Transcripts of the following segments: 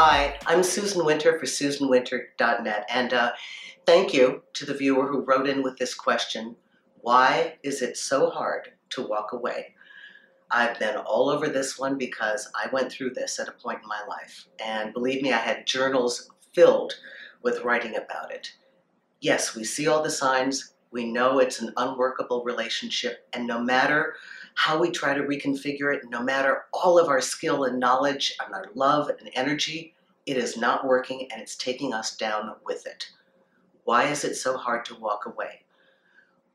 I'm Susan Winter for SusanWinter.net, and uh, thank you to the viewer who wrote in with this question Why is it so hard to walk away? I've been all over this one because I went through this at a point in my life. And believe me, I had journals filled with writing about it. Yes, we see all the signs. We know it's an unworkable relationship. And no matter how we try to reconfigure it, no matter all of our skill and knowledge and our love and energy, it is not working and it's taking us down with it. Why is it so hard to walk away?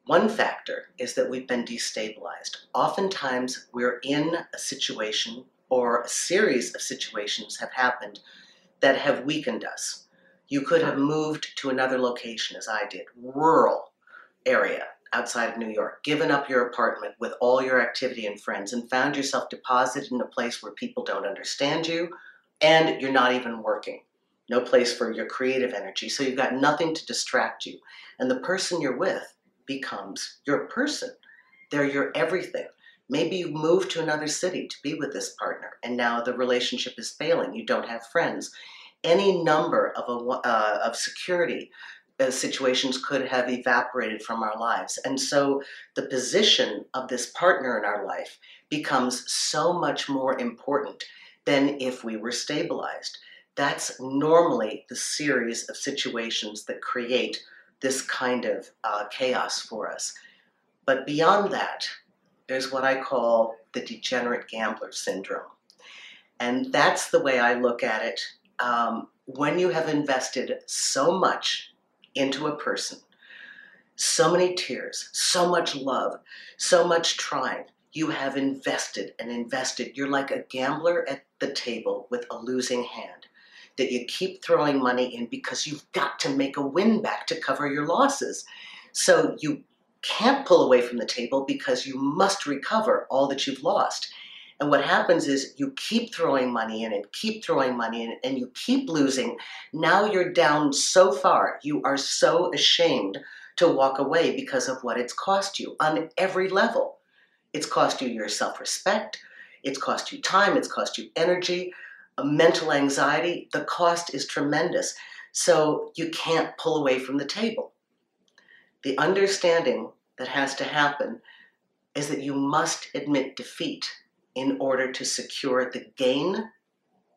One factor is that we've been destabilized. Oftentimes, we're in a situation or a series of situations have happened that have weakened us. You could have moved to another location, as I did, rural area outside of New York, given up your apartment with all your activity and friends, and found yourself deposited in a place where people don't understand you and you're not even working. No place for your creative energy. So you've got nothing to distract you. And the person you're with becomes your person. They're your everything. Maybe you move to another city to be with this partner, and now the relationship is failing. You don't have friends. Any number of, a, uh, of security situations could have evaporated from our lives. And so the position of this partner in our life becomes so much more important than if we were stabilized. That's normally the series of situations that create this kind of uh, chaos for us. But beyond that, there's what I call the degenerate gambler syndrome. And that's the way I look at it. Um, when you have invested so much into a person, so many tears, so much love, so much trying, you have invested and invested. You're like a gambler at the table with a losing hand that you keep throwing money in because you've got to make a win back to cover your losses. So you can't pull away from the table because you must recover all that you've lost. And what happens is you keep throwing money in and keep throwing money in and you keep losing. Now you're down so far, you are so ashamed to walk away because of what it's cost you on every level. It's cost you your self respect, it's cost you time, it's cost you energy, mental anxiety, the cost is tremendous. So you can't pull away from the table. The understanding that has to happen is that you must admit defeat in order to secure the gain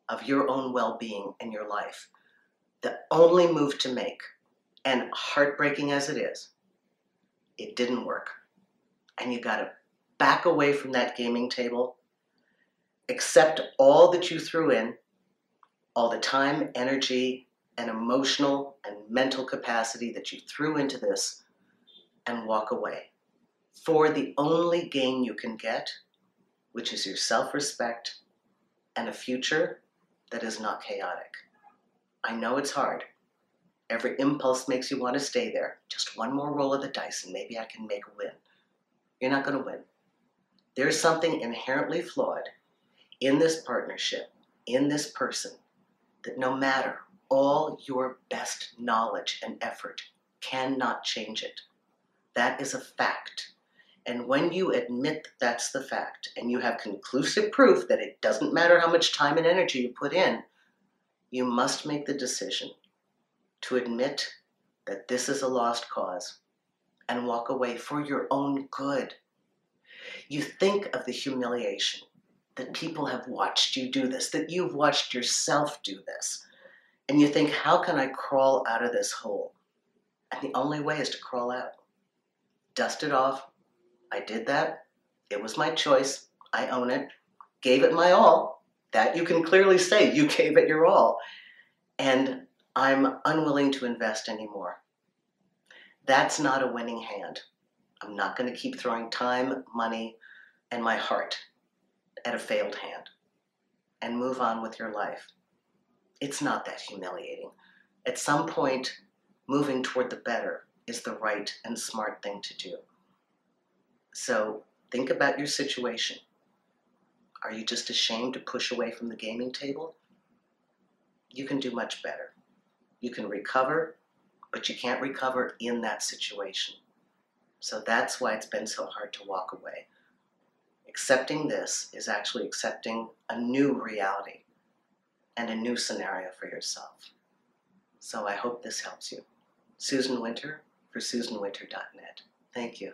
of your own well being and your life. The only move to make, and heartbreaking as it is, it didn't work. And you got to back away from that gaming table accept all that you threw in, all the time, energy, and emotional and mental capacity that you threw into this, and walk away for the only gain you can get, which is your self respect and a future that is not chaotic. I know it's hard. Every impulse makes you want to stay there. Just one more roll of the dice, and maybe I can make a win. You're not going to win. There's something inherently flawed in this partnership, in this person, that no matter all your best knowledge and effort cannot change it. That is a fact. And when you admit that that's the fact and you have conclusive proof that it doesn't matter how much time and energy you put in, you must make the decision to admit that this is a lost cause and walk away for your own good. You think of the humiliation, that people have watched you do this, that you've watched yourself do this. And you think, how can I crawl out of this hole? And the only way is to crawl out. Dust it off. I did that. It was my choice. I own it. Gave it my all. That you can clearly say you gave it your all. And I'm unwilling to invest anymore. That's not a winning hand. I'm not going to keep throwing time, money, and my heart at a failed hand and move on with your life. It's not that humiliating. At some point, moving toward the better is the right and smart thing to do. So think about your situation. Are you just ashamed to push away from the gaming table? You can do much better. You can recover, but you can't recover in that situation. So that's why it's been so hard to walk away. Accepting this is actually accepting a new reality. and a new scenario for yourself. So I hope this helps you. Susan Winter for SusanWinter.net. Thank you.